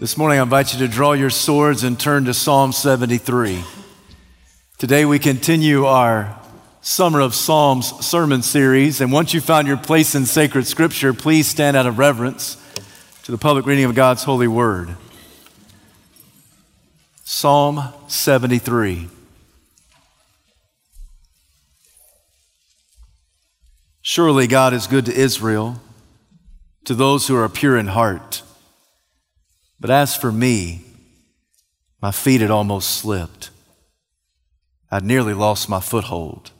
This morning, I invite you to draw your swords and turn to Psalm 73. Today, we continue our Summer of Psalms sermon series. And once you've found your place in sacred scripture, please stand out of reverence to the public reading of God's holy word. Psalm 73. Surely God is good to Israel, to those who are pure in heart. But as for me, my feet had almost slipped. I'd nearly lost my foothold.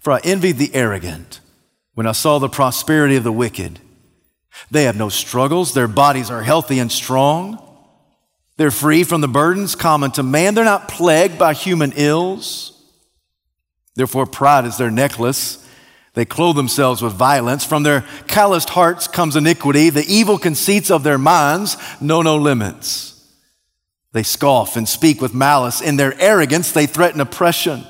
For I envied the arrogant when I saw the prosperity of the wicked. They have no struggles, their bodies are healthy and strong. They're free from the burdens common to man, they're not plagued by human ills. Therefore, pride is their necklace they clothe themselves with violence. From their calloused hearts comes iniquity. The evil conceits of their minds know no limits. They scoff and speak with malice. In their arrogance, they threaten oppression.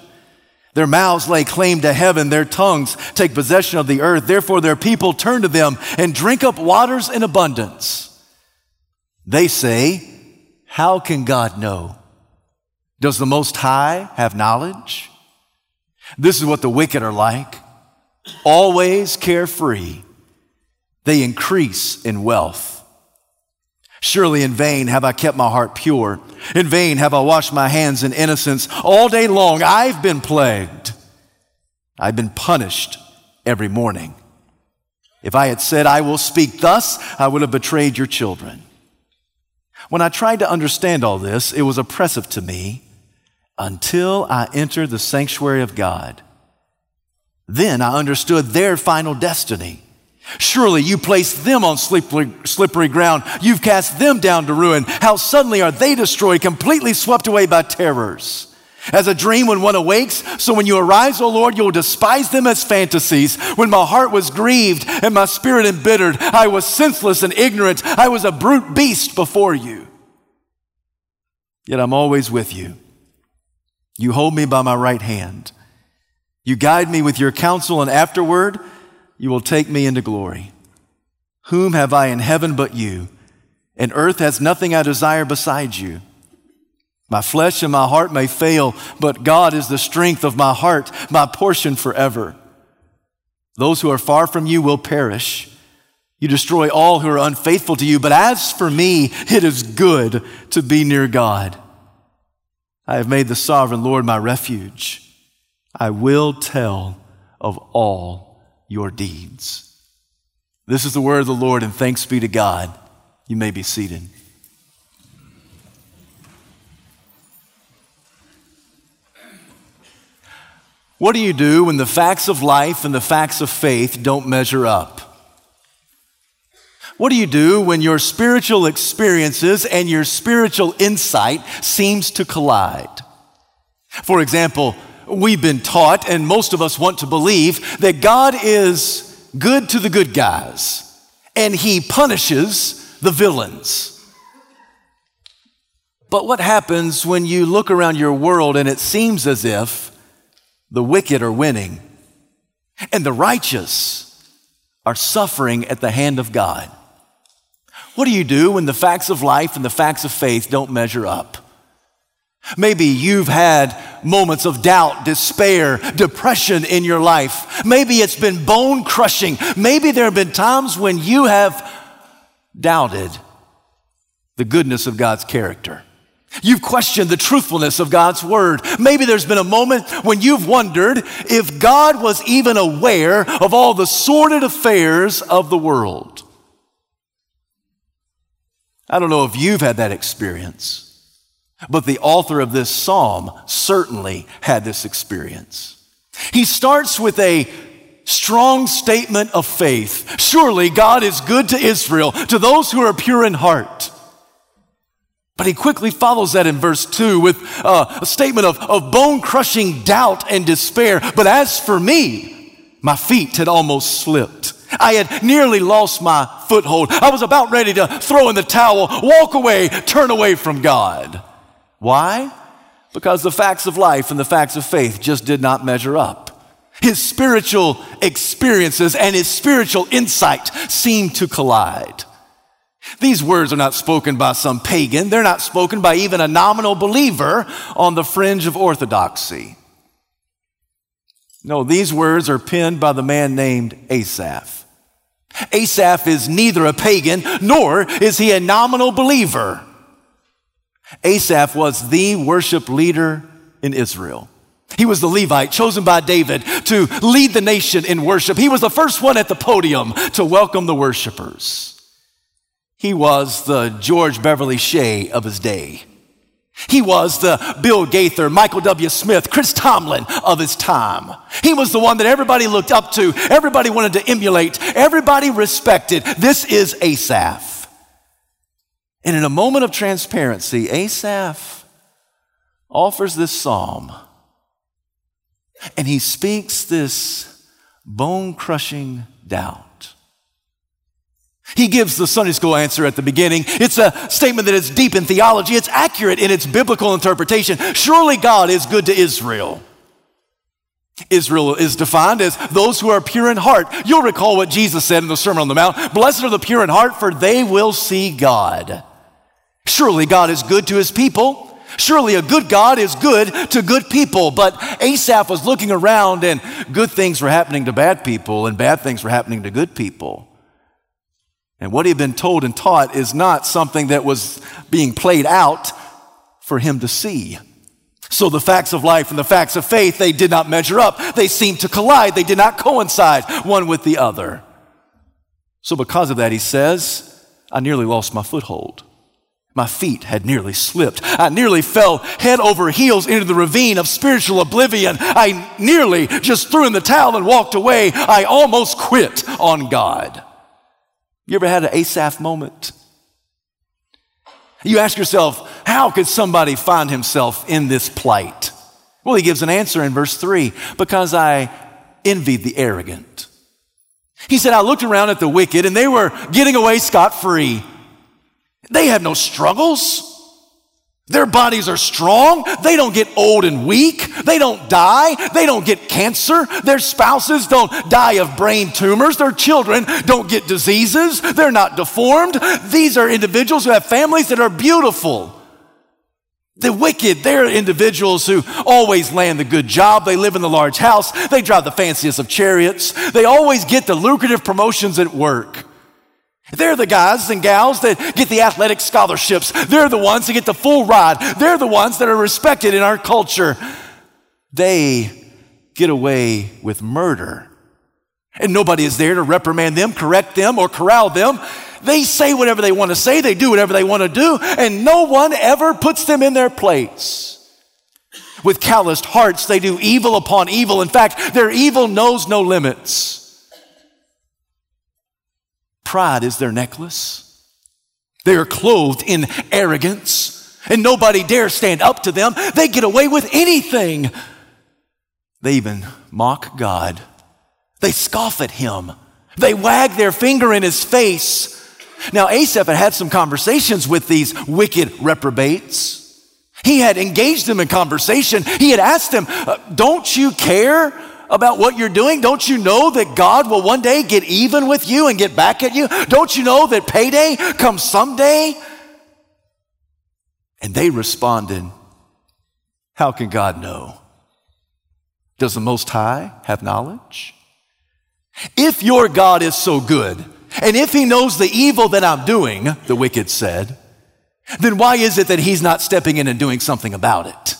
Their mouths lay claim to heaven. Their tongues take possession of the earth. Therefore, their people turn to them and drink up waters in abundance. They say, How can God know? Does the Most High have knowledge? This is what the wicked are like always carefree, they increase in wealth. Surely in vain have I kept my heart pure. In vain have I washed my hands in innocence. All day long I've been plagued. I've been punished every morning. If I had said, I will speak thus, I would have betrayed your children. When I tried to understand all this, it was oppressive to me until I entered the sanctuary of God. Then I understood their final destiny. Surely you placed them on slippery, slippery ground. You've cast them down to ruin. How suddenly are they destroyed, completely swept away by terrors. As a dream when one awakes, so when you arise, O Lord, you'll despise them as fantasies. When my heart was grieved and my spirit embittered, I was senseless and ignorant. I was a brute beast before you. Yet I'm always with you. You hold me by my right hand. You guide me with your counsel, and afterward you will take me into glory. Whom have I in heaven but you? And earth has nothing I desire besides you. My flesh and my heart may fail, but God is the strength of my heart, my portion forever. Those who are far from you will perish. You destroy all who are unfaithful to you, but as for me, it is good to be near God. I have made the sovereign Lord my refuge. I will tell of all your deeds. This is the word of the Lord, and thanks be to God. You may be seated. What do you do when the facts of life and the facts of faith don't measure up? What do you do when your spiritual experiences and your spiritual insight seems to collide? For example, we've been taught, and most of us want to believe, that God is good to the good guys and he punishes the villains. But what happens when you look around your world and it seems as if the wicked are winning and the righteous are suffering at the hand of God? What do you do when the facts of life and the facts of faith don't measure up? Maybe you've had moments of doubt, despair, depression in your life. Maybe it's been bone crushing. Maybe there have been times when you have doubted the goodness of God's character. You've questioned the truthfulness of God's word. Maybe there's been a moment when you've wondered if God was even aware of all the sordid affairs of the world. I don't know if you've had that experience. But the author of this psalm certainly had this experience. He starts with a strong statement of faith. Surely God is good to Israel, to those who are pure in heart. But he quickly follows that in verse 2 with uh, a statement of, of bone crushing doubt and despair. But as for me, my feet had almost slipped. I had nearly lost my foothold. I was about ready to throw in the towel, walk away, turn away from God. Why? Because the facts of life and the facts of faith just did not measure up. His spiritual experiences and his spiritual insight seemed to collide. These words are not spoken by some pagan. They're not spoken by even a nominal believer on the fringe of orthodoxy. No, these words are penned by the man named Asaph. Asaph is neither a pagan nor is he a nominal believer. Asaph was the worship leader in Israel. He was the Levite chosen by David to lead the nation in worship. He was the first one at the podium to welcome the worshipers. He was the George Beverly Shea of his day. He was the Bill Gaither, Michael W. Smith, Chris Tomlin of his time. He was the one that everybody looked up to, everybody wanted to emulate, everybody respected. This is Asaph. And in a moment of transparency, Asaph offers this psalm. And he speaks this bone crushing doubt. He gives the Sunday school answer at the beginning. It's a statement that is deep in theology. It's accurate in its biblical interpretation. Surely God is good to Israel. Israel is defined as those who are pure in heart. You'll recall what Jesus said in the Sermon on the Mount Blessed are the pure in heart, for they will see God. Surely God is good to his people. Surely a good God is good to good people. But Asaph was looking around and good things were happening to bad people and bad things were happening to good people. And what he had been told and taught is not something that was being played out for him to see. So the facts of life and the facts of faith, they did not measure up. They seemed to collide. They did not coincide one with the other. So because of that, he says, I nearly lost my foothold. My feet had nearly slipped. I nearly fell head over heels into the ravine of spiritual oblivion. I nearly just threw in the towel and walked away. I almost quit on God. You ever had an Asaph moment? You ask yourself, how could somebody find himself in this plight? Well, he gives an answer in verse 3 because I envied the arrogant. He said, I looked around at the wicked and they were getting away scot free. They have no struggles. Their bodies are strong. They don't get old and weak. They don't die. They don't get cancer. Their spouses don't die of brain tumors. Their children don't get diseases. They're not deformed. These are individuals who have families that are beautiful. The wicked, they're individuals who always land the good job. They live in the large house. They drive the fanciest of chariots. They always get the lucrative promotions at work. They're the guys and gals that get the athletic scholarships. They're the ones that get the full ride. They're the ones that are respected in our culture. They get away with murder. And nobody is there to reprimand them, correct them, or corral them. They say whatever they want to say, they do whatever they want to do, and no one ever puts them in their place. With calloused hearts, they do evil upon evil. In fact, their evil knows no limits. Pride is their necklace. They are clothed in arrogance, and nobody dares stand up to them. They get away with anything. They even mock God. They scoff at him. They wag their finger in his face. Now, Asaph had had some conversations with these wicked reprobates. He had engaged them in conversation. He had asked them, uh, Don't you care about what you're doing? Don't you know that God will one day get even with you and get back at you? Don't you know that payday comes someday? And they responded, How can God know? Does the Most High have knowledge? If your God is so good, and if he knows the evil that I'm doing, the wicked said, then why is it that he's not stepping in and doing something about it?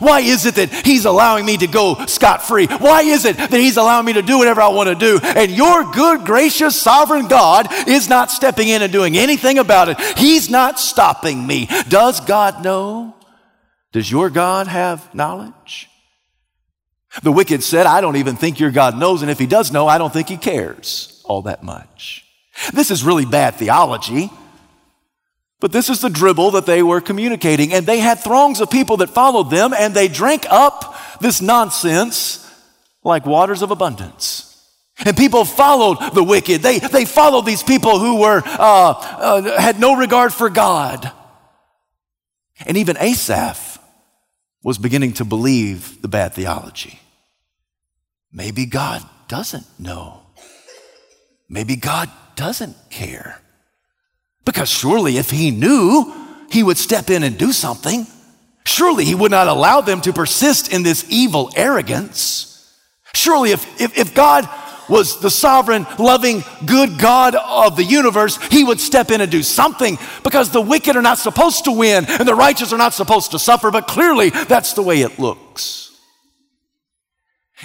Why is it that He's allowing me to go scot free? Why is it that He's allowing me to do whatever I want to do? And your good, gracious, sovereign God is not stepping in and doing anything about it. He's not stopping me. Does God know? Does your God have knowledge? The wicked said, I don't even think your God knows, and if He does know, I don't think He cares all that much. This is really bad theology. But this is the dribble that they were communicating. And they had throngs of people that followed them, and they drank up this nonsense like waters of abundance. And people followed the wicked. They, they followed these people who were, uh, uh, had no regard for God. And even Asaph was beginning to believe the bad theology. Maybe God doesn't know. Maybe God doesn't care. Because surely if he knew, he would step in and do something. Surely he would not allow them to persist in this evil arrogance. Surely if, if, if God was the sovereign, loving, good God of the universe, he would step in and do something because the wicked are not supposed to win and the righteous are not supposed to suffer, but clearly that's the way it looks.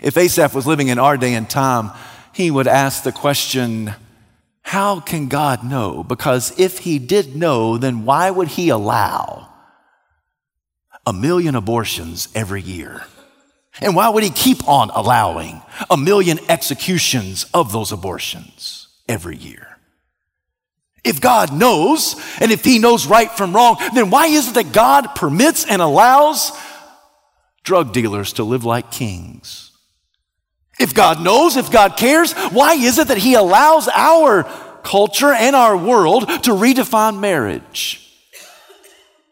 If Asaph was living in our day and time, he would ask the question, How can God know? Because if he did know, then why would he allow a million abortions every year? And why would he keep on allowing a million executions of those abortions every year? If God knows, and if he knows right from wrong, then why is it that God permits and allows drug dealers to live like kings? If God knows, if God cares, why is it that he allows our culture and our world to redefine marriage?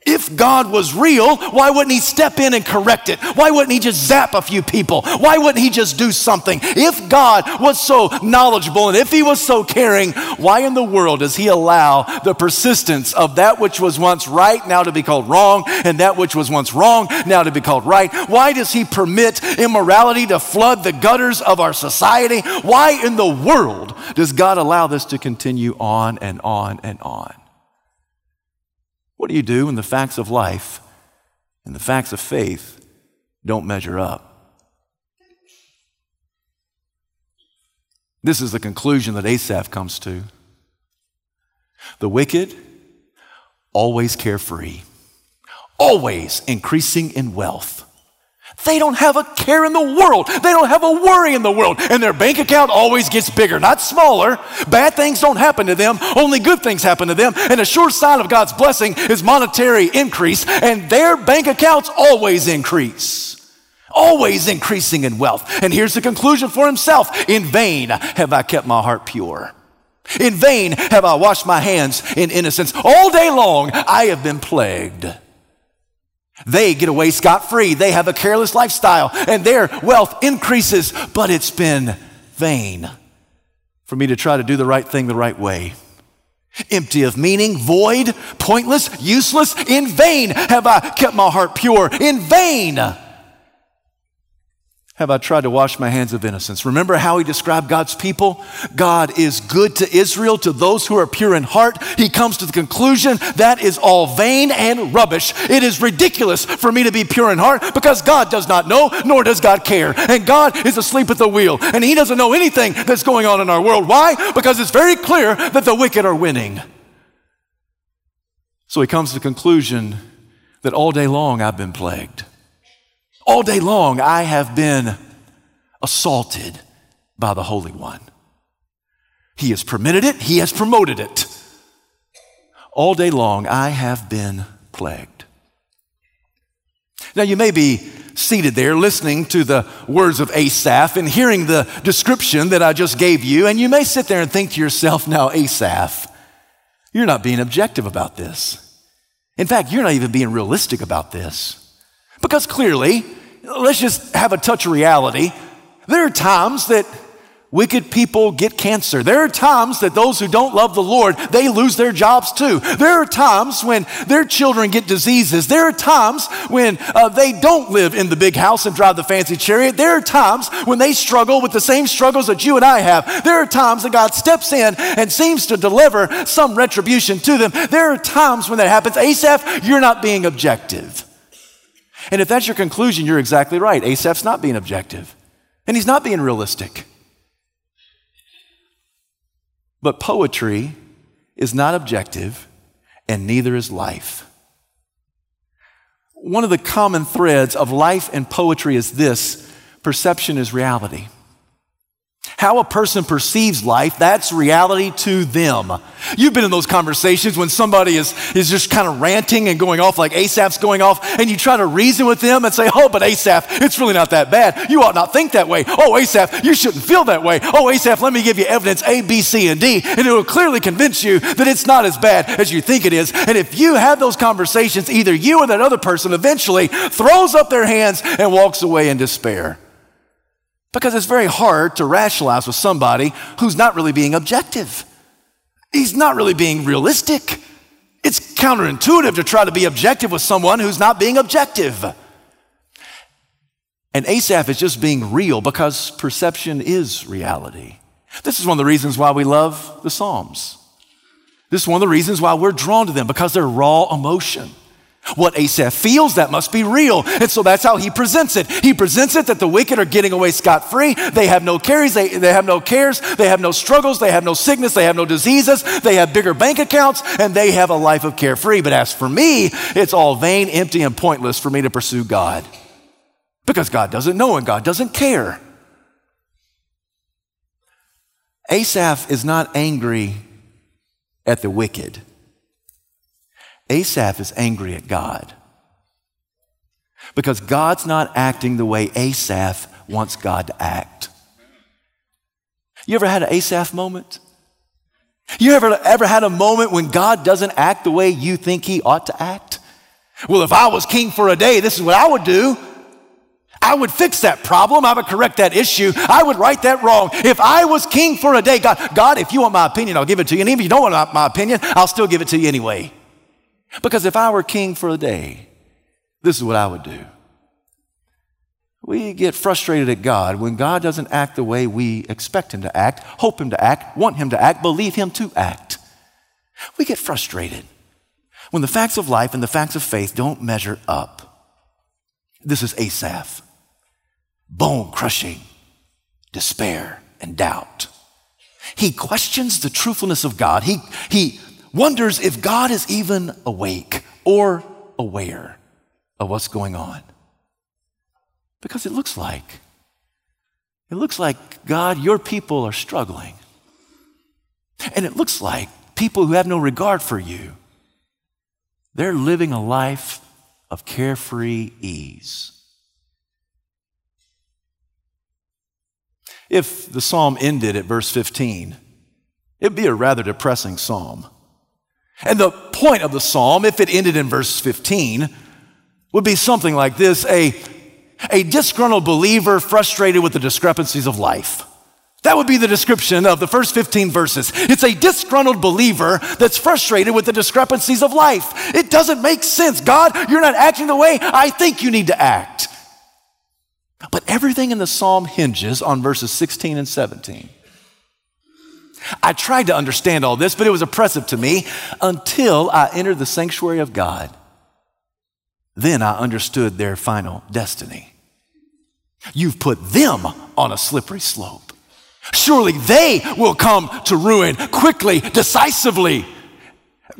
If God was real, why wouldn't He step in and correct it? Why wouldn't He just zap a few people? Why wouldn't He just do something? If God was so knowledgeable and if He was so caring, why in the world does He allow the persistence of that which was once right now to be called wrong and that which was once wrong now to be called right? Why does He permit immorality to flood the gutters of our society? Why in the world does God allow this to continue on and on and on? What do you do when the facts of life and the facts of faith don't measure up? This is the conclusion that Asaph comes to. The wicked, always carefree, always increasing in wealth they don't have a care in the world. They don't have a worry in the world. And their bank account always gets bigger, not smaller. Bad things don't happen to them. Only good things happen to them. And a sure sign of God's blessing is monetary increase. And their bank accounts always increase. Always increasing in wealth. And here's the conclusion for himself In vain have I kept my heart pure. In vain have I washed my hands in innocence. All day long I have been plagued. They get away scot free. They have a careless lifestyle and their wealth increases, but it's been vain for me to try to do the right thing the right way. Empty of meaning, void, pointless, useless. In vain have I kept my heart pure. In vain have I tried to wash my hands of innocence? Remember how he described God's people? God is good to Israel, to those who are pure in heart. He comes to the conclusion that is all vain and rubbish. It is ridiculous for me to be pure in heart because God does not know, nor does God care. And God is asleep at the wheel, and He doesn't know anything that's going on in our world. Why? Because it's very clear that the wicked are winning. So he comes to the conclusion that all day long I've been plagued. All day long, I have been assaulted by the Holy One. He has permitted it, He has promoted it. All day long, I have been plagued. Now, you may be seated there listening to the words of Asaph and hearing the description that I just gave you, and you may sit there and think to yourself, now, Asaph, you're not being objective about this. In fact, you're not even being realistic about this. Because clearly, let's just have a touch of reality. There are times that wicked people get cancer. There are times that those who don't love the Lord, they lose their jobs too. There are times when their children get diseases. There are times when uh, they don't live in the big house and drive the fancy chariot. There are times when they struggle with the same struggles that you and I have. There are times that God steps in and seems to deliver some retribution to them. There are times when that happens. Asaph, you're not being objective. And if that's your conclusion, you're exactly right. Asaph's not being objective, and he's not being realistic. But poetry is not objective, and neither is life. One of the common threads of life and poetry is this perception is reality. How a person perceives life, that's reality to them. You've been in those conversations when somebody is, is just kind of ranting and going off like Asaph's going off, and you try to reason with them and say, Oh, but Asaph, it's really not that bad. You ought not think that way. Oh, Asaph, you shouldn't feel that way. Oh, Asaph, let me give you evidence A, B, C, and D, and it will clearly convince you that it's not as bad as you think it is. And if you have those conversations, either you or that other person eventually throws up their hands and walks away in despair. Because it's very hard to rationalize with somebody who's not really being objective. He's not really being realistic. It's counterintuitive to try to be objective with someone who's not being objective. And Asaph is just being real because perception is reality. This is one of the reasons why we love the Psalms. This is one of the reasons why we're drawn to them because they're raw emotion. What Asaph feels, that must be real. And so that's how he presents it. He presents it that the wicked are getting away scot free. They have no cares. They, they have no cares. They have no struggles. They have no sickness. They have no diseases. They have bigger bank accounts and they have a life of carefree. But as for me, it's all vain, empty, and pointless for me to pursue God because God doesn't know and God doesn't care. Asaph is not angry at the wicked. Asaph is angry at God because God's not acting the way Asaph wants God to act. You ever had an Asaph moment? You ever, ever had a moment when God doesn't act the way you think he ought to act? Well, if I was king for a day, this is what I would do. I would fix that problem. I would correct that issue. I would right that wrong. If I was king for a day, God, God, if you want my opinion, I'll give it to you. And even if you don't want my opinion, I'll still give it to you anyway. Because if I were king for a day, this is what I would do. We get frustrated at God when God doesn't act the way we expect Him to act, hope Him to act, want Him to act, believe Him to act. We get frustrated when the facts of life and the facts of faith don't measure up. This is Asaph bone crushing despair and doubt. He questions the truthfulness of God. He, he wonders if God is even awake or aware of what's going on. Because it looks like, it looks like, God, your people are struggling. And it looks like people who have no regard for you, they're living a life of carefree ease. If the psalm ended at verse 15, it'd be a rather depressing psalm. And the point of the psalm, if it ended in verse 15, would be something like this a, a disgruntled believer frustrated with the discrepancies of life. That would be the description of the first 15 verses. It's a disgruntled believer that's frustrated with the discrepancies of life. It doesn't make sense. God, you're not acting the way I think you need to act. But everything in the psalm hinges on verses 16 and 17. I tried to understand all this, but it was oppressive to me until I entered the sanctuary of God. Then I understood their final destiny. You've put them on a slippery slope. Surely they will come to ruin quickly, decisively.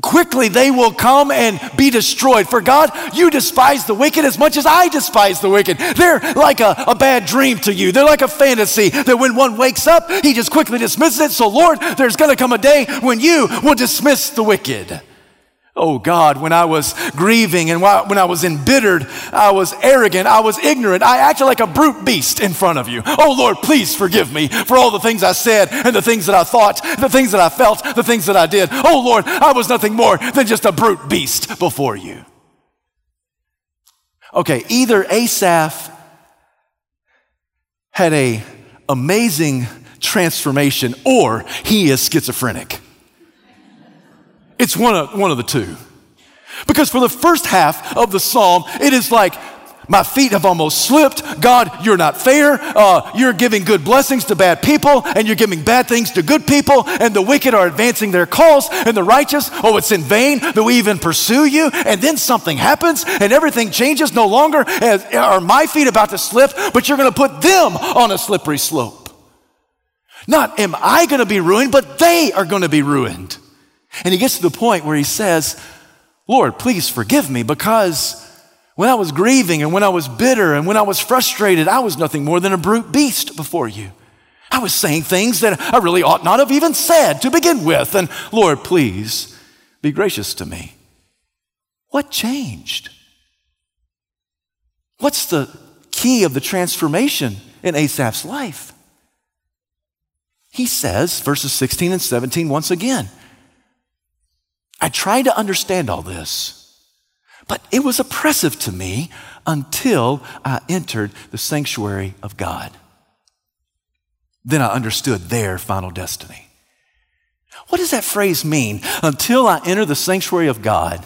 Quickly they will come and be destroyed. For God, you despise the wicked as much as I despise the wicked. They're like a, a, bad dream to you. They're like a fantasy that when one wakes up, he just quickly dismisses it. So, Lord, there's going to come a day when you will dismiss the wicked. Oh God, when I was grieving and when I was embittered, I was arrogant, I was ignorant, I acted like a brute beast in front of you. Oh Lord, please forgive me for all the things I said and the things that I thought, the things that I felt, the things that I did. Oh Lord, I was nothing more than just a brute beast before you. Okay, either Asaph had a amazing transformation or he is schizophrenic. It's one of, one of the two. Because for the first half of the psalm, it is like, my feet have almost slipped. God, you're not fair. Uh, you're giving good blessings to bad people, and you're giving bad things to good people, and the wicked are advancing their cause, and the righteous, oh, it's in vain that we even pursue you. And then something happens, and everything changes. No longer are my feet about to slip, but you're going to put them on a slippery slope. Not am I going to be ruined, but they are going to be ruined. And he gets to the point where he says, Lord, please forgive me because when I was grieving and when I was bitter and when I was frustrated, I was nothing more than a brute beast before you. I was saying things that I really ought not have even said to begin with. And Lord, please be gracious to me. What changed? What's the key of the transformation in Asaph's life? He says, verses 16 and 17, once again, I tried to understand all this, but it was oppressive to me until I entered the sanctuary of God. Then I understood their final destiny. What does that phrase mean? Until I enter the sanctuary of God.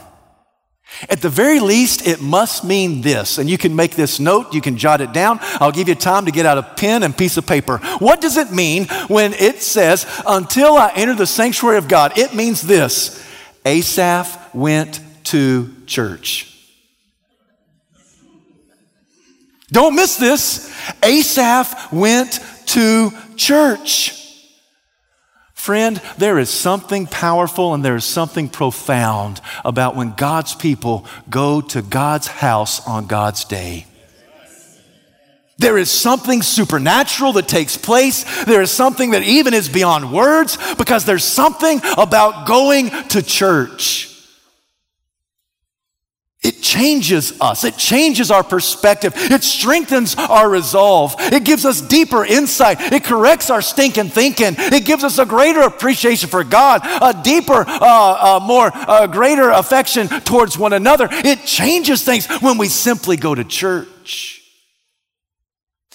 At the very least, it must mean this. And you can make this note, you can jot it down. I'll give you time to get out a pen and piece of paper. What does it mean when it says, until I enter the sanctuary of God? It means this Asaph went to church. Don't miss this. Asaph went to church. Friend, there is something powerful and there is something profound about when God's people go to God's house on God's day. There is something supernatural that takes place. There is something that even is beyond words because there's something about going to church. It changes us. It changes our perspective. It strengthens our resolve. It gives us deeper insight. It corrects our stinking thinking. It gives us a greater appreciation for God, a deeper, uh, uh, more, uh, greater affection towards one another. It changes things when we simply go to church.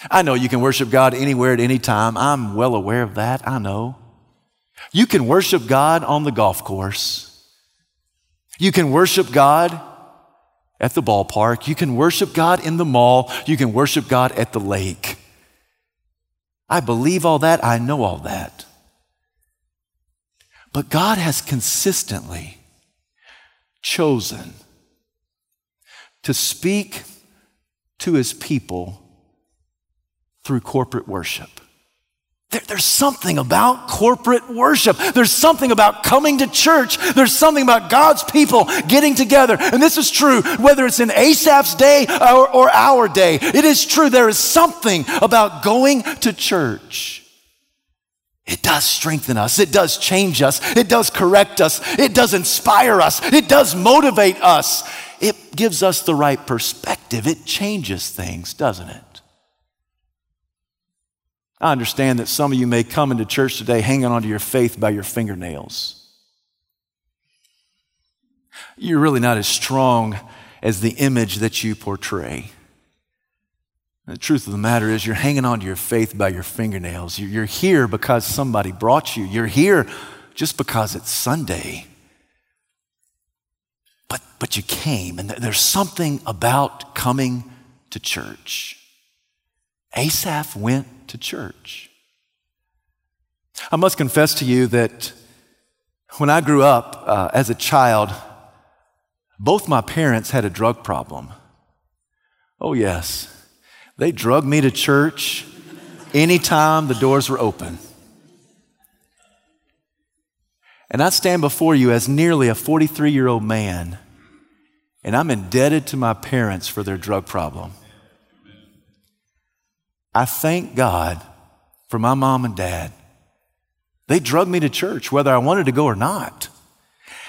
I know you can worship God anywhere at any time. I'm well aware of that. I know. You can worship God on the golf course. You can worship God at the ballpark. You can worship God in the mall. You can worship God at the lake. I believe all that. I know all that. But God has consistently chosen to speak to his people through corporate worship. There, there's something about corporate worship. There's something about coming to church. There's something about God's people getting together. And this is true whether it's in Asaph's day or, or our day. It is true. There is something about going to church. It does strengthen us. It does change us. It does correct us. It does inspire us. It does motivate us. It gives us the right perspective. It changes things, doesn't it? I understand that some of you may come into church today hanging onto your faith by your fingernails. You're really not as strong as the image that you portray. The truth of the matter is, you're hanging on to your faith by your fingernails. You're here because somebody brought you. You're here just because it's Sunday. But, but you came, and there's something about coming to church. Asaph went to church. I must confess to you that when I grew up uh, as a child, both my parents had a drug problem. Oh, yes. They drugged me to church anytime the doors were open. And I stand before you as nearly a 43 year old man, and I'm indebted to my parents for their drug problem. I thank God for my mom and dad. They drugged me to church, whether I wanted to go or not.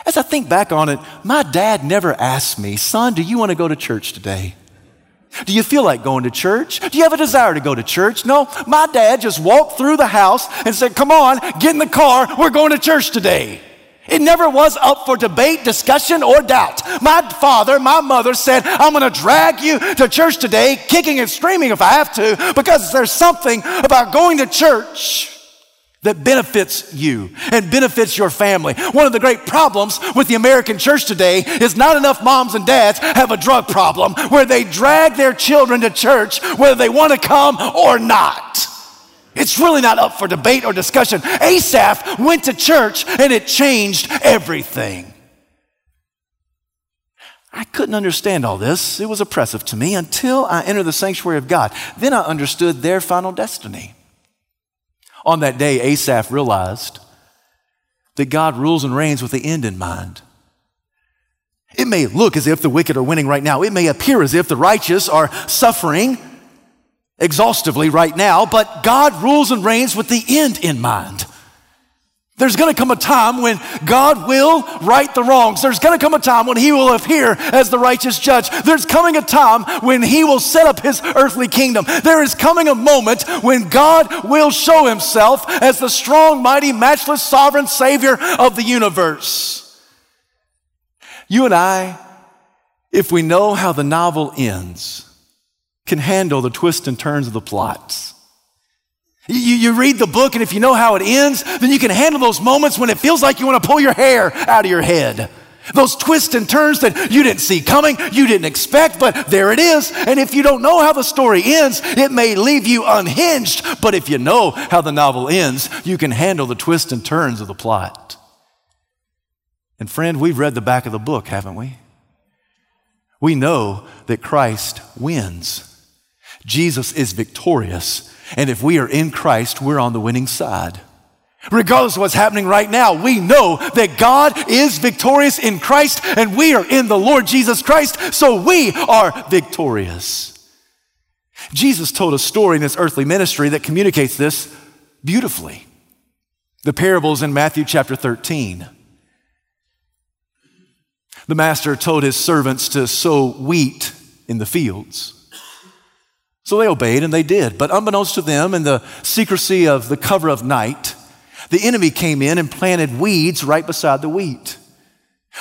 As I think back on it, my dad never asked me, Son, do you want to go to church today? Do you feel like going to church? Do you have a desire to go to church? No, my dad just walked through the house and said, Come on, get in the car, we're going to church today. It never was up for debate, discussion, or doubt. My father, my mother said, I'm going to drag you to church today, kicking and screaming if I have to, because there's something about going to church that benefits you and benefits your family. One of the great problems with the American church today is not enough moms and dads have a drug problem where they drag their children to church whether they want to come or not. It's really not up for debate or discussion. Asaph went to church and it changed everything. I couldn't understand all this. It was oppressive to me until I entered the sanctuary of God. Then I understood their final destiny. On that day, Asaph realized that God rules and reigns with the end in mind. It may look as if the wicked are winning right now. It may appear as if the righteous are suffering exhaustively right now, but God rules and reigns with the end in mind. There's going to come a time when God will right the wrongs. There's going to come a time when He will appear as the righteous judge. There's coming a time when He will set up His earthly kingdom. There is coming a moment when God will show Himself as the strong, mighty, matchless, sovereign Savior of the universe. You and I, if we know how the novel ends, can handle the twists and turns of the plots. You, you read the book, and if you know how it ends, then you can handle those moments when it feels like you want to pull your hair out of your head. Those twists and turns that you didn't see coming, you didn't expect, but there it is. And if you don't know how the story ends, it may leave you unhinged. But if you know how the novel ends, you can handle the twists and turns of the plot. And friend, we've read the back of the book, haven't we? We know that Christ wins. Jesus is victorious. And if we are in Christ, we're on the winning side. Regardless of what's happening right now, we know that God is victorious in Christ and we are in the Lord Jesus Christ, so we are victorious. Jesus told a story in his earthly ministry that communicates this beautifully. The parables in Matthew chapter 13. The master told his servants to sow wheat in the fields. So they obeyed and they did. But unbeknownst to them, in the secrecy of the cover of night, the enemy came in and planted weeds right beside the wheat.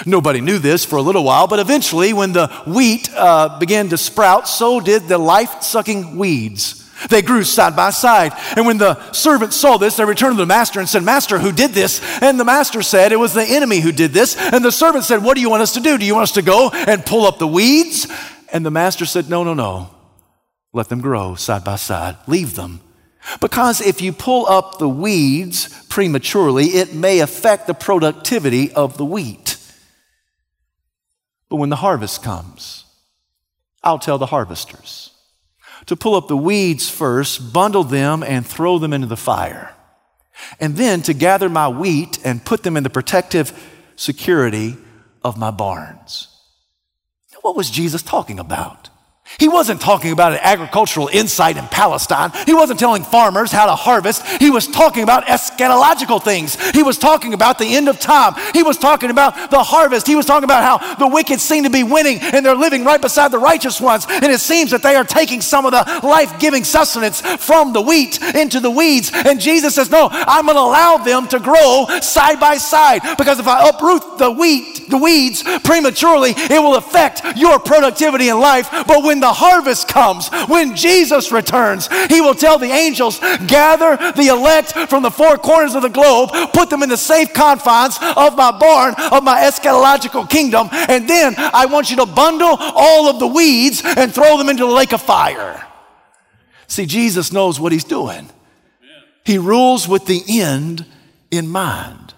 Nobody knew this for a little while, but eventually, when the wheat uh, began to sprout, so did the life sucking weeds. They grew side by side. And when the servants saw this, they returned to the master and said, Master, who did this? And the master said, It was the enemy who did this. And the servant said, What do you want us to do? Do you want us to go and pull up the weeds? And the master said, No, no, no. Let them grow side by side. Leave them. Because if you pull up the weeds prematurely, it may affect the productivity of the wheat. But when the harvest comes, I'll tell the harvesters to pull up the weeds first, bundle them, and throw them into the fire. And then to gather my wheat and put them in the protective security of my barns. What was Jesus talking about? He wasn't talking about an agricultural insight in Palestine. He wasn't telling farmers how to harvest. He was talking about eschatological things. He was talking about the end of time. He was talking about the harvest. He was talking about how the wicked seem to be winning and they're living right beside the righteous ones. And it seems that they are taking some of the life giving sustenance from the wheat into the weeds. And Jesus says, No, I'm going to allow them to grow side by side because if I uproot the wheat, the weeds prematurely, it will affect your productivity in life. But when the harvest comes, when Jesus returns, he will tell the angels, gather the elect from the four corners of the globe, put them in the safe confines of my barn, of my eschatological kingdom, and then I want you to bundle all of the weeds and throw them into the lake of fire. See, Jesus knows what he's doing. He rules with the end in mind.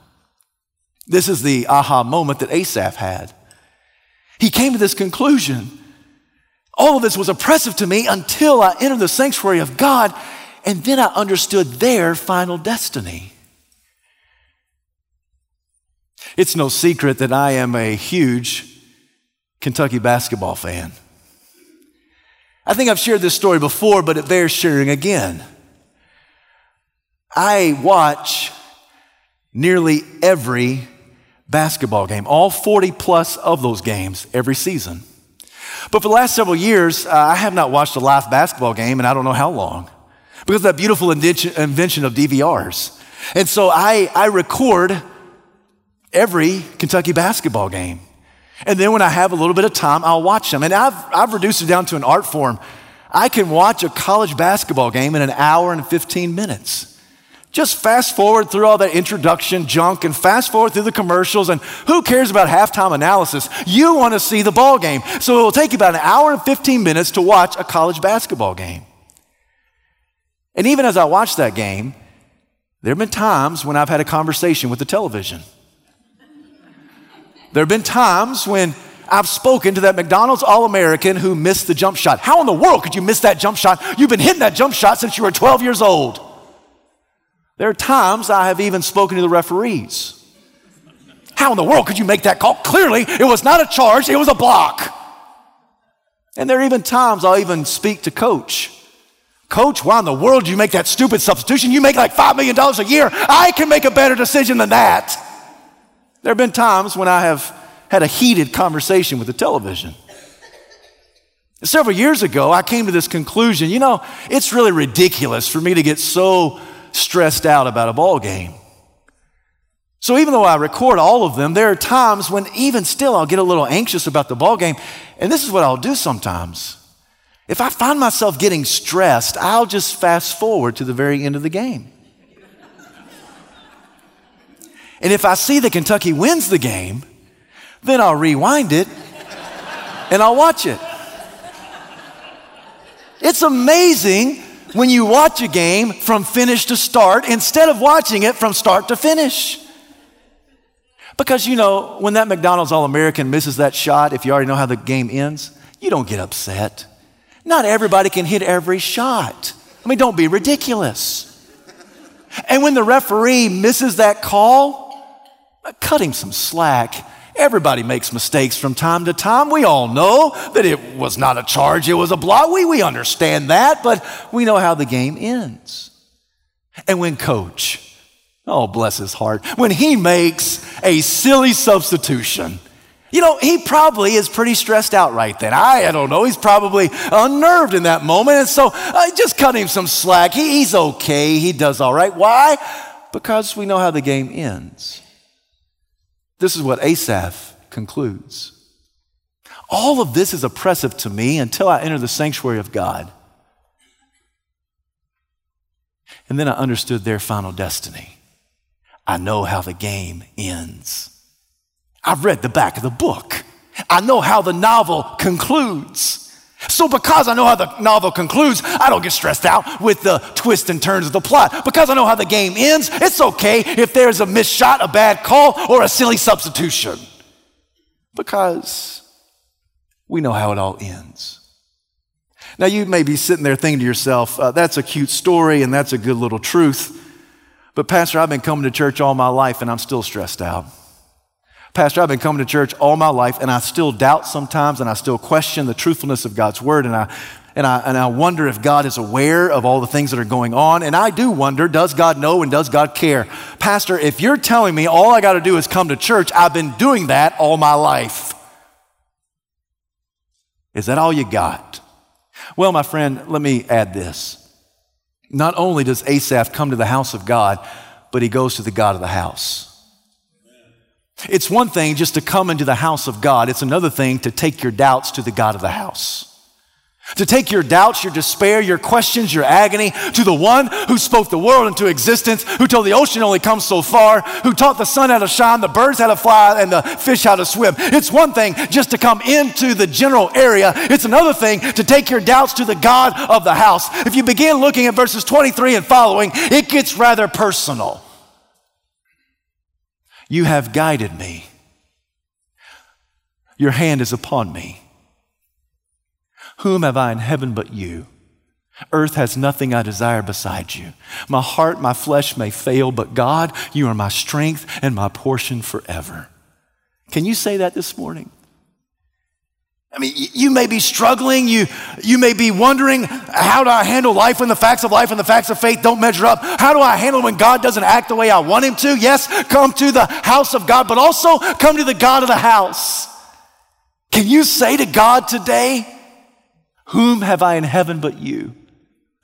This is the aha moment that Asaph had. He came to this conclusion all of this was oppressive to me until I entered the sanctuary of God, and then I understood their final destiny. It's no secret that I am a huge Kentucky basketball fan. I think I've shared this story before, but it bears sharing again. I watch nearly every basketball game, all 40 plus of those games every season. But for the last several years, uh, I have not watched a live basketball game and I don't know how long because of that beautiful invention of DVRs. And so I, I record every Kentucky basketball game. And then when I have a little bit of time, I'll watch them. And I've, I've reduced it down to an art form. I can watch a college basketball game in an hour and 15 minutes. Just fast forward through all that introduction junk and fast forward through the commercials and who cares about halftime analysis? You want to see the ball game. So it will take you about an hour and 15 minutes to watch a college basketball game. And even as I watch that game, there have been times when I've had a conversation with the television. There have been times when I've spoken to that McDonald's All American who missed the jump shot. How in the world could you miss that jump shot? You've been hitting that jump shot since you were 12 years old. There are times I have even spoken to the referees. How in the world could you make that call? Clearly, it was not a charge, it was a block. And there are even times I'll even speak to coach. Coach, why in the world do you make that stupid substitution? You make like $5 million a year. I can make a better decision than that. There have been times when I have had a heated conversation with the television. Several years ago, I came to this conclusion you know, it's really ridiculous for me to get so stressed out about a ball game. So even though I record all of them, there are times when even still I'll get a little anxious about the ball game. And this is what I'll do sometimes If I find myself getting stressed, I'll just fast forward to the very end of the game. And if I see that Kentucky wins the game, then I'll rewind it and I'll watch it. It's amazing when you watch a game from finish to start instead of watching it from start to finish. Because you know, when that McDonald's All American misses that shot, if you already know how the game ends, you don't get upset. Not everybody can hit every shot. I mean, don't be ridiculous. And when the referee misses that call, cut him some slack. Everybody makes mistakes from time to time. We all know that it was not a charge, it was a block. We, we understand that, but we know how the game ends. And when coach, oh, bless his heart, when he makes a silly substitution, you know, he probably is pretty stressed out right then. I, I don't know. He's probably unnerved in that moment. And so uh, just cut him some slack. He, he's okay. He does all right. Why? Because we know how the game ends. This is what Asaph concludes. All of this is oppressive to me until I enter the sanctuary of God. And then I understood their final destiny. I know how the game ends. I've read the back of the book. I know how the novel concludes. So, because I know how the novel concludes, I don't get stressed out with the twists and turns of the plot. Because I know how the game ends, it's okay if there's a missed shot, a bad call, or a silly substitution. Because we know how it all ends. Now, you may be sitting there thinking to yourself, uh, that's a cute story and that's a good little truth. But, Pastor, I've been coming to church all my life and I'm still stressed out. Pastor, I've been coming to church all my life and I still doubt sometimes and I still question the truthfulness of God's word and I and I, and I wonder if God is aware of all the things that are going on. And I do wonder, does God know and does God care? Pastor, if you're telling me all I got to do is come to church, I've been doing that all my life. Is that all you got? Well, my friend, let me add this. Not only does Asaph come to the house of God, but he goes to the God of the house. It's one thing just to come into the house of God, it's another thing to take your doubts to the God of the house. To take your doubts, your despair, your questions, your agony to the one who spoke the world into existence, who told the ocean only comes so far, who taught the sun how to shine, the birds how to fly, and the fish how to swim. It's one thing just to come into the general area. It's another thing to take your doubts to the God of the house. If you begin looking at verses 23 and following, it gets rather personal. You have guided me. Your hand is upon me. Whom have I in heaven but you? Earth has nothing I desire beside you. My heart, my flesh may fail, but God, you are my strength and my portion forever. Can you say that this morning? I mean, you may be struggling. You, you may be wondering, how do I handle life when the facts of life and the facts of faith don't measure up? How do I handle when God doesn't act the way I want him to? Yes, come to the house of God, but also come to the God of the house. Can you say to God today, Whom have I in heaven but you?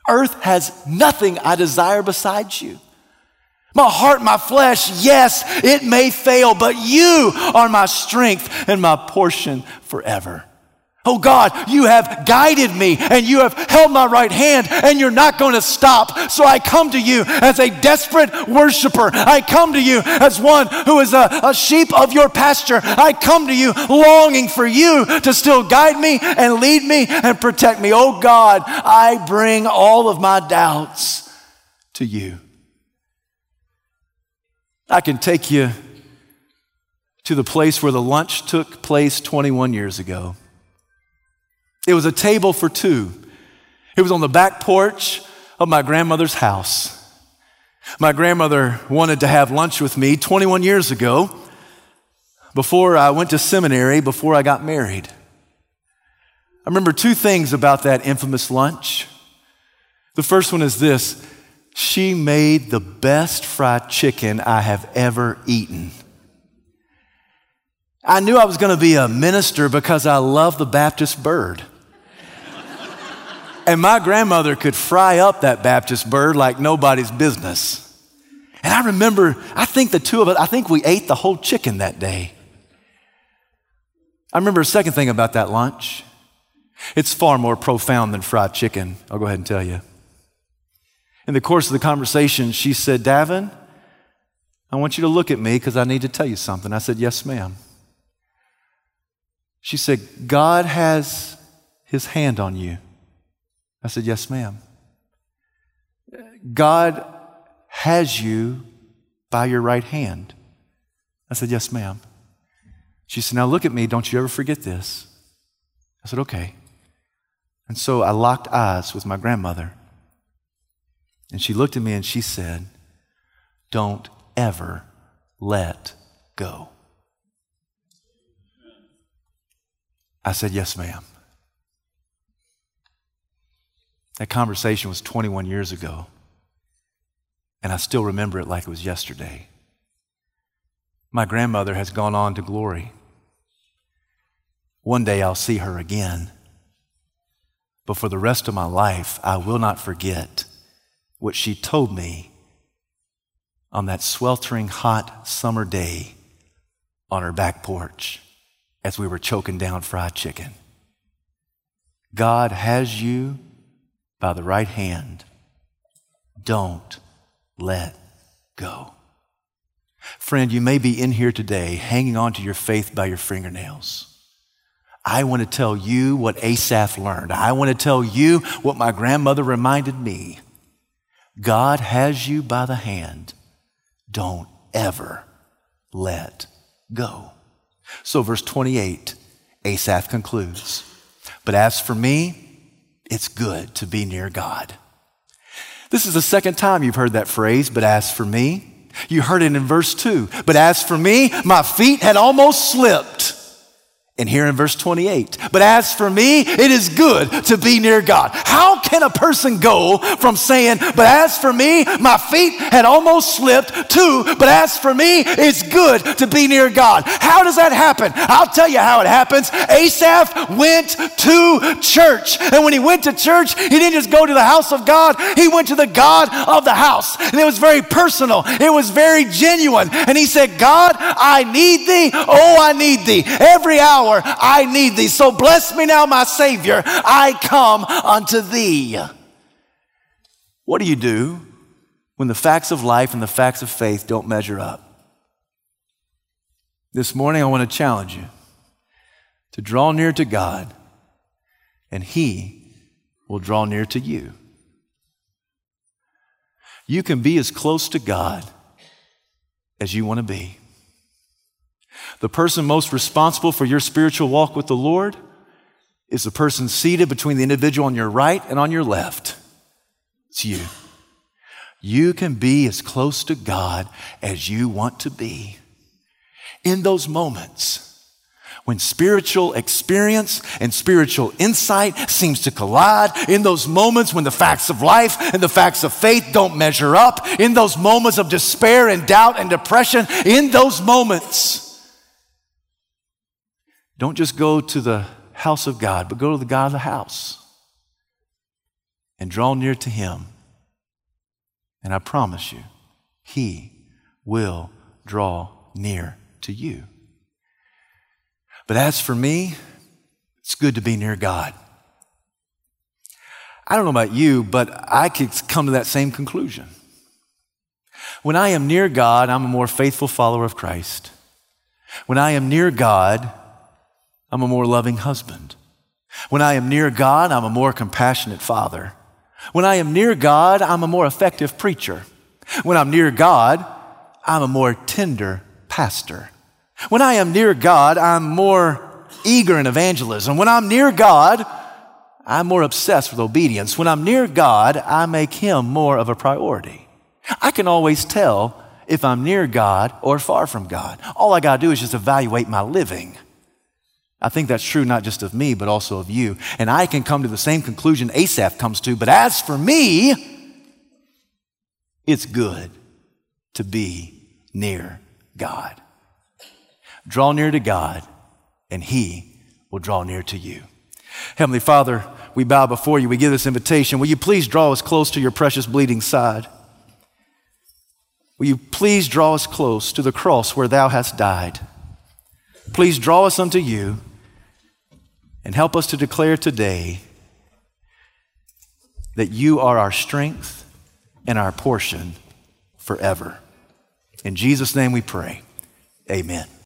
Earth has nothing I desire besides you. My heart, my flesh, yes, it may fail, but you are my strength and my portion forever. Oh God, you have guided me and you have held my right hand and you're not going to stop. So I come to you as a desperate worshiper. I come to you as one who is a, a sheep of your pasture. I come to you longing for you to still guide me and lead me and protect me. Oh God, I bring all of my doubts to you. I can take you to the place where the lunch took place 21 years ago. It was a table for two. It was on the back porch of my grandmother's house. My grandmother wanted to have lunch with me 21 years ago before I went to seminary, before I got married. I remember two things about that infamous lunch. The first one is this she made the best fried chicken I have ever eaten. I knew I was going to be a minister because I love the Baptist bird. And my grandmother could fry up that Baptist bird like nobody's business. And I remember, I think the two of us, I think we ate the whole chicken that day. I remember a second thing about that lunch. It's far more profound than fried chicken, I'll go ahead and tell you. In the course of the conversation, she said, Davin, I want you to look at me because I need to tell you something. I said, Yes, ma'am. She said, God has his hand on you. I said, Yes, ma'am. God has you by your right hand. I said, Yes, ma'am. She said, Now look at me. Don't you ever forget this. I said, Okay. And so I locked eyes with my grandmother. And she looked at me and she said, Don't ever let go. I said, Yes, ma'am. That conversation was 21 years ago, and I still remember it like it was yesterday. My grandmother has gone on to glory. One day I'll see her again. But for the rest of my life, I will not forget what she told me on that sweltering hot summer day on her back porch as we were choking down fried chicken. God has you by the right hand. Don't let go. Friend, you may be in here today hanging on to your faith by your fingernails. I want to tell you what Asaph learned. I want to tell you what my grandmother reminded me. God has you by the hand. Don't ever let go. So, verse 28, Asaph concludes But as for me, it's good to be near God. This is the second time you've heard that phrase, but as for me, you heard it in verse 2. But as for me, my feet had almost slipped. And here in verse 28, but as for me, it is good to be near God. How can a person go from saying, but as for me, my feet had almost slipped, to, but as for me, it's good to be near God? How does that happen? I'll tell you how it happens. Asaph went to church. And when he went to church, he didn't just go to the house of God, he went to the God of the house. And it was very personal, it was very genuine. And he said, God, I need thee. Oh, I need thee. Every hour I need thee. So bless me now, my Savior. I come unto thee. What do you do when the facts of life and the facts of faith don't measure up? This morning, I want to challenge you to draw near to God, and He will draw near to you. You can be as close to God as you want to be. The person most responsible for your spiritual walk with the Lord is the person seated between the individual on your right and on your left. It's you. You can be as close to God as you want to be. In those moments, when spiritual experience and spiritual insight seems to collide, in those moments when the facts of life and the facts of faith don't measure up, in those moments of despair and doubt and depression, in those moments, don't just go to the house of God, but go to the God of the house and draw near to Him. And I promise you, He will draw near to you. But as for me, it's good to be near God. I don't know about you, but I could come to that same conclusion. When I am near God, I'm a more faithful follower of Christ. When I am near God, I'm a more loving husband. When I am near God, I'm a more compassionate father. When I am near God, I'm a more effective preacher. When I'm near God, I'm a more tender pastor. When I am near God, I'm more eager in evangelism. When I'm near God, I'm more obsessed with obedience. When I'm near God, I make Him more of a priority. I can always tell if I'm near God or far from God. All I got to do is just evaluate my living. I think that's true not just of me, but also of you. And I can come to the same conclusion Asaph comes to, but as for me, it's good to be near God. Draw near to God, and He will draw near to you. Heavenly Father, we bow before you. We give this invitation. Will you please draw us close to your precious bleeding side? Will you please draw us close to the cross where thou hast died? Please draw us unto you And help us to declare today that you are our strength and our portion forever. In Jesus' name we pray. Amen.